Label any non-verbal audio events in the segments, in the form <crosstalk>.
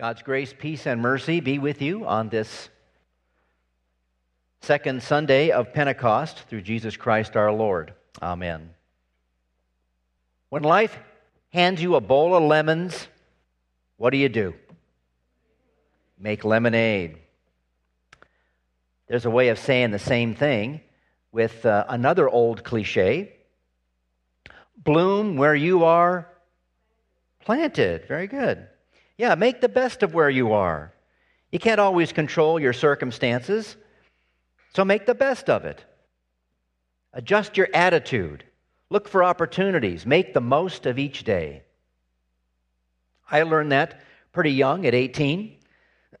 God's grace, peace, and mercy be with you on this second Sunday of Pentecost through Jesus Christ our Lord. Amen. When life hands you a bowl of lemons, what do you do? Make lemonade. There's a way of saying the same thing with uh, another old cliche bloom where you are planted. Very good. Yeah, make the best of where you are. You can't always control your circumstances, so make the best of it. Adjust your attitude. Look for opportunities. Make the most of each day. I learned that pretty young at 18,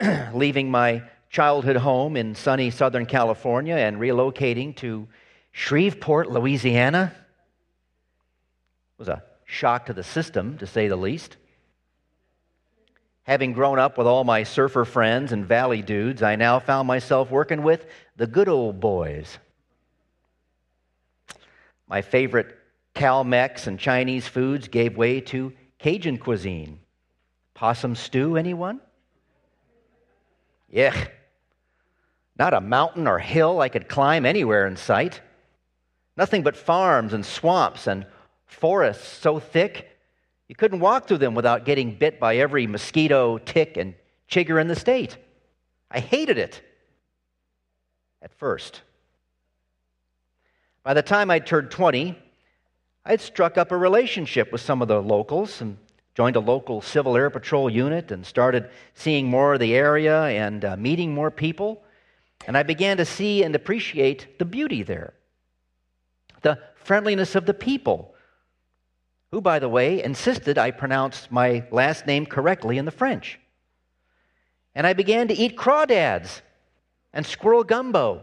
<clears throat> leaving my childhood home in sunny Southern California and relocating to Shreveport, Louisiana. It was a shock to the system, to say the least. Having grown up with all my surfer friends and valley dudes, I now found myself working with the good old boys. My favorite Cal Mex and Chinese foods gave way to Cajun cuisine. Possum stew, anyone? Yeah. Not a mountain or hill I could climb anywhere in sight. Nothing but farms and swamps and forests so thick you couldn't walk through them without getting bit by every mosquito, tick, and chigger in the state. I hated it at first. By the time I'd turned 20, I'd struck up a relationship with some of the locals and joined a local Civil Air Patrol unit and started seeing more of the area and uh, meeting more people. And I began to see and appreciate the beauty there, the friendliness of the people who, by the way, insisted I pronounce my last name correctly in the French. And I began to eat crawdads and squirrel gumbo,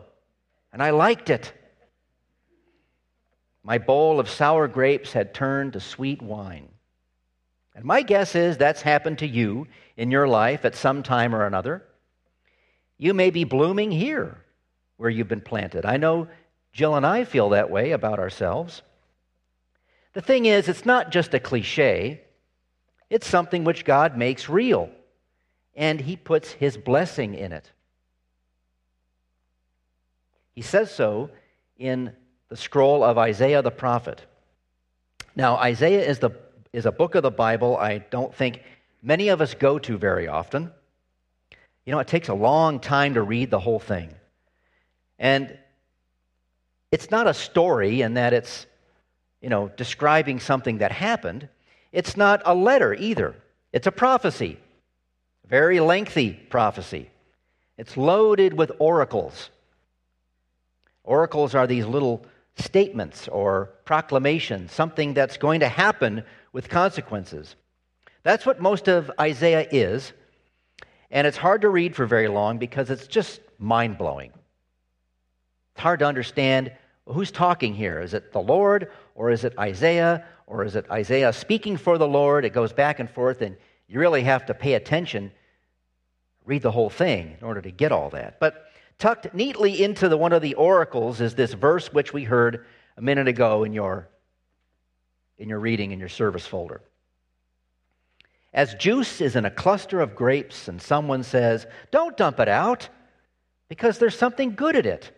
and I liked it. My bowl of sour grapes had turned to sweet wine. And my guess is that's happened to you in your life at some time or another. You may be blooming here where you've been planted. I know Jill and I feel that way about ourselves. The thing is, it's not just a cliche, it's something which God makes real, and He puts His blessing in it. He says so in the scroll of Isaiah the prophet. Now, Isaiah is, the, is a book of the Bible I don't think many of us go to very often. You know, it takes a long time to read the whole thing. And it's not a story in that it's you know, describing something that happened. It's not a letter either, it's a prophecy, very lengthy prophecy. It's loaded with oracles. Oracles are these little statements or proclamations, something that's going to happen with consequences. That's what most of Isaiah is, and it's hard to read for very long because it's just mind blowing. It's hard to understand who's talking here? Is it the Lord or is it Isaiah or is it Isaiah speaking for the Lord? It goes back and forth, and you really have to pay attention, read the whole thing in order to get all that. But tucked neatly into the, one of the oracles is this verse which we heard a minute ago in your, in your reading in your service folder. As juice is in a cluster of grapes, and someone says, Don't dump it out because there's something good in it.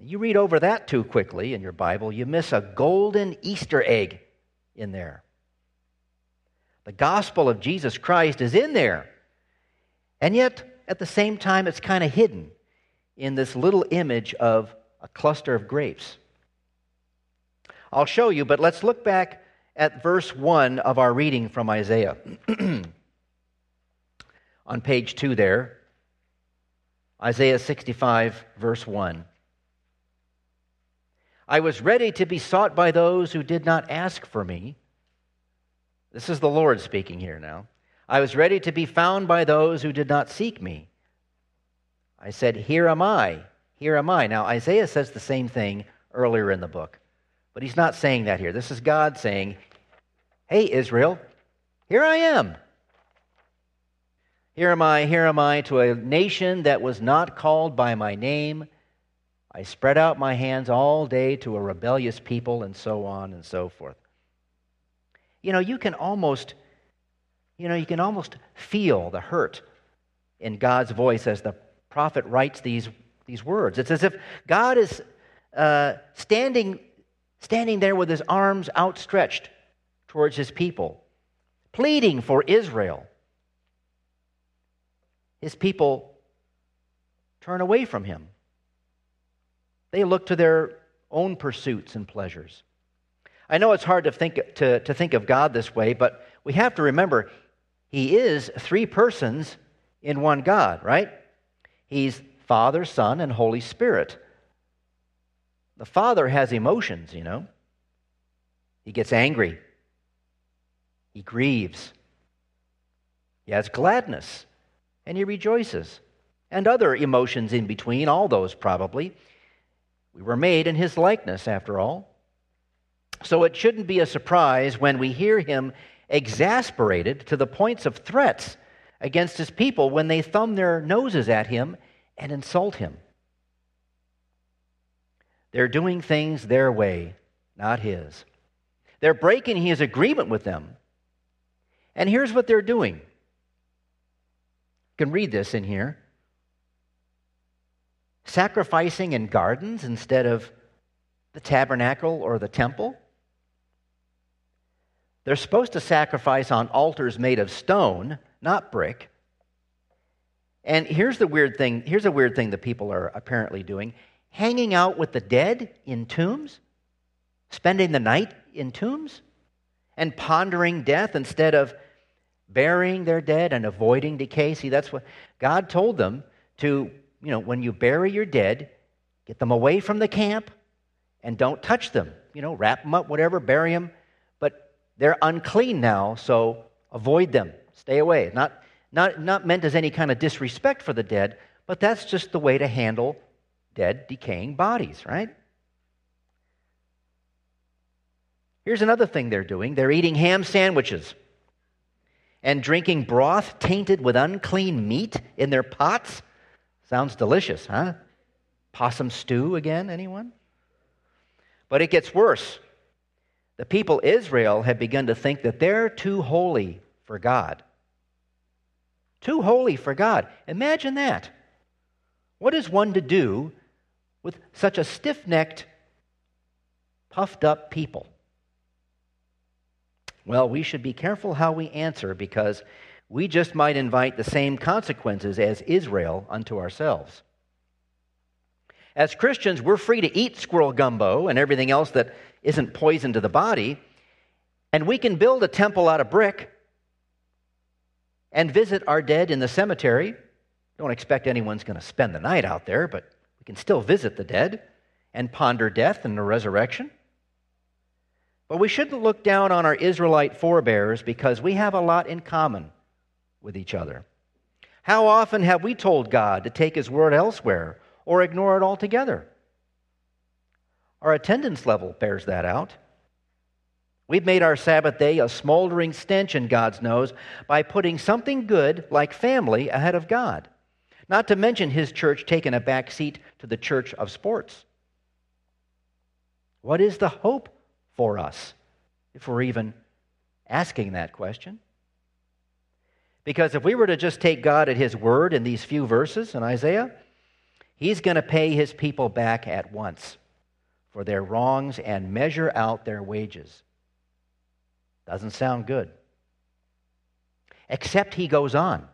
You read over that too quickly in your Bible, you miss a golden Easter egg in there. The gospel of Jesus Christ is in there. And yet, at the same time, it's kind of hidden in this little image of a cluster of grapes. I'll show you, but let's look back at verse 1 of our reading from Isaiah. <clears throat> On page 2 there, Isaiah 65, verse 1. I was ready to be sought by those who did not ask for me. This is the Lord speaking here now. I was ready to be found by those who did not seek me. I said, Here am I, here am I. Now, Isaiah says the same thing earlier in the book, but he's not saying that here. This is God saying, Hey, Israel, here I am. Here am I, here am I, to a nation that was not called by my name I spread out my hands all day to a rebellious people, and so on and so forth. You know, you can almost You know, you can almost feel the hurt in God's voice as the prophet writes these, these words. It's as if God is uh, standing, standing there with his arms outstretched towards his people, pleading for Israel. His people turn away from him. They look to their own pursuits and pleasures. I know it's hard to think, to, to think of God this way, but we have to remember He is three persons in one God, right? He's Father, Son, and Holy Spirit. The Father has emotions, you know. He gets angry, he grieves, he has gladness, and he rejoices, and other emotions in between, all those probably. We were made in his likeness, after all. So it shouldn't be a surprise when we hear him exasperated to the points of threats against his people when they thumb their noses at him and insult him. They're doing things their way, not his. They're breaking his agreement with them. And here's what they're doing. You can read this in here sacrificing in gardens instead of the tabernacle or the temple. They're supposed to sacrifice on altars made of stone, not brick. And here's the weird thing here's a weird thing that people are apparently doing hanging out with the dead in tombs, spending the night in tombs, and pondering death instead of burying their dead and avoiding decay. See, that's what God told them to you know, when you bury your dead, get them away from the camp and don't touch them. You know, wrap them up, whatever, bury them. But they're unclean now, so avoid them. Stay away. Not, not, not meant as any kind of disrespect for the dead, but that's just the way to handle dead, decaying bodies, right? Here's another thing they're doing they're eating ham sandwiches and drinking broth tainted with unclean meat in their pots. Sounds delicious, huh? Possum stew again, anyone? But it gets worse. The people Israel have begun to think that they're too holy for God. Too holy for God. Imagine that. What is one to do with such a stiff necked, puffed up people? Well, we should be careful how we answer because we just might invite the same consequences as Israel unto ourselves. As Christians, we're free to eat squirrel gumbo and everything else that isn't poison to the body, and we can build a temple out of brick and visit our dead in the cemetery. Don't expect anyone's going to spend the night out there, but we can still visit the dead and ponder death and the resurrection. But we shouldn't look down on our Israelite forebears because we have a lot in common with each other. How often have we told God to take His word elsewhere or ignore it altogether? Our attendance level bears that out. We've made our Sabbath day a smoldering stench in God's nose by putting something good like family ahead of God. Not to mention His church taking a back seat to the church of sports. What is the hope for us if we're even asking that question? Because if we were to just take God at His word in these few verses in Isaiah, He's going to pay His people back at once for their wrongs and measure out their wages. Doesn't sound good. Except He goes on.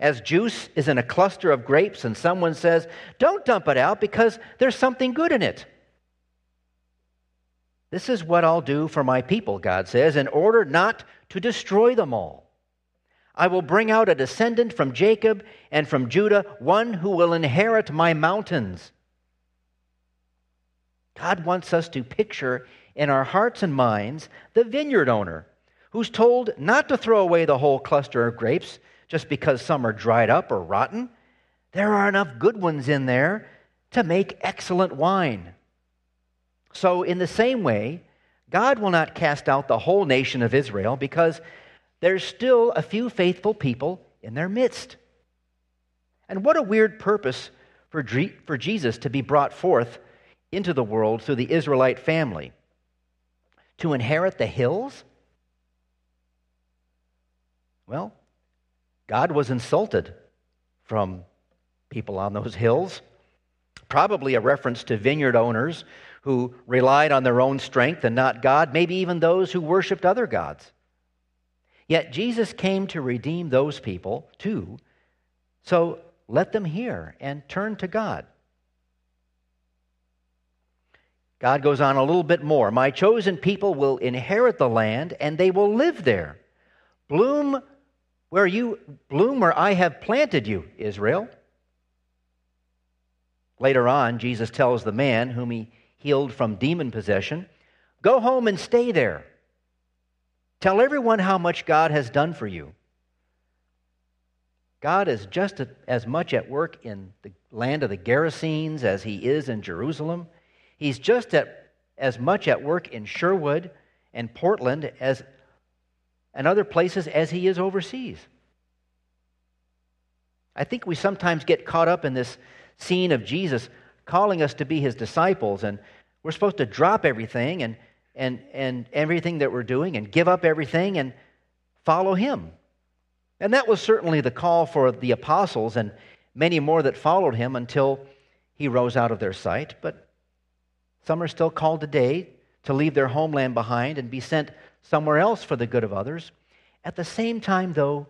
As juice is in a cluster of grapes, and someone says, Don't dump it out because there's something good in it. This is what I'll do for my people, God says, in order not to destroy them all. I will bring out a descendant from Jacob and from Judah, one who will inherit my mountains. God wants us to picture in our hearts and minds the vineyard owner who's told not to throw away the whole cluster of grapes just because some are dried up or rotten. There are enough good ones in there to make excellent wine. So, in the same way, God will not cast out the whole nation of Israel because there's still a few faithful people in their midst. And what a weird purpose for, Jesus to be brought forth into the world through the Israelite family. To inherit the hills? Well, God was insulted from people on those hills. Probably a reference to vineyard owners who relied on their own strength and not God, maybe even those who worshiped other gods. Yet Jesus came to redeem those people too. So let them hear and turn to God. God goes on a little bit more. My chosen people will inherit the land and they will live there. Bloom where you bloom where I have planted you, Israel. Later on, Jesus tells the man whom he healed from demon possession, Go home and stay there. Tell everyone how much God has done for you. God is just as much at work in the land of the Gerasenes as he is in Jerusalem. He's just at, as much at work in Sherwood and Portland as and other places as he is overseas. I think we sometimes get caught up in this scene of Jesus calling us to be his disciples, and we're supposed to drop everything and, and, and everything that we're doing and give up everything and follow him. And that was certainly the call for the apostles and many more that followed him until he rose out of their sight. But some are still called today to leave their homeland behind and be sent somewhere else for the good of others. At the same time, though,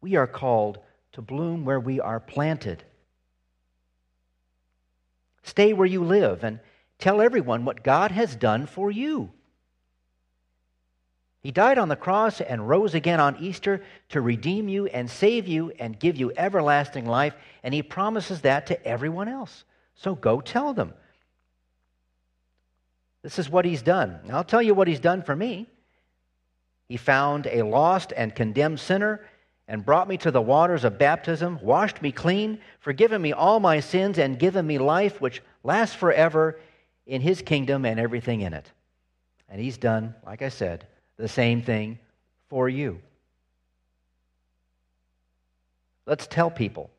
we are called to bloom where we are planted. Stay where you live and tell everyone what God has done for you. He died on the cross and rose again on Easter to redeem you and save you and give you everlasting life, and He promises that to everyone else. So go tell them. This is what He's done. I'll tell you what He's done for me. He found a lost and condemned sinner and brought me to the waters of baptism, washed me clean, forgiven me all my sins, and given me life which lasts forever in His kingdom and everything in it. And He's done, like I said, the same thing for you. Let's tell people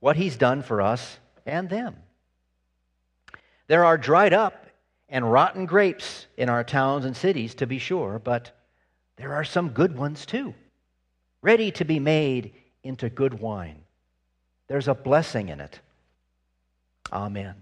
what he's done for us and them. There are dried up and rotten grapes in our towns and cities, to be sure, but there are some good ones too, ready to be made into good wine. There's a blessing in it. Amen.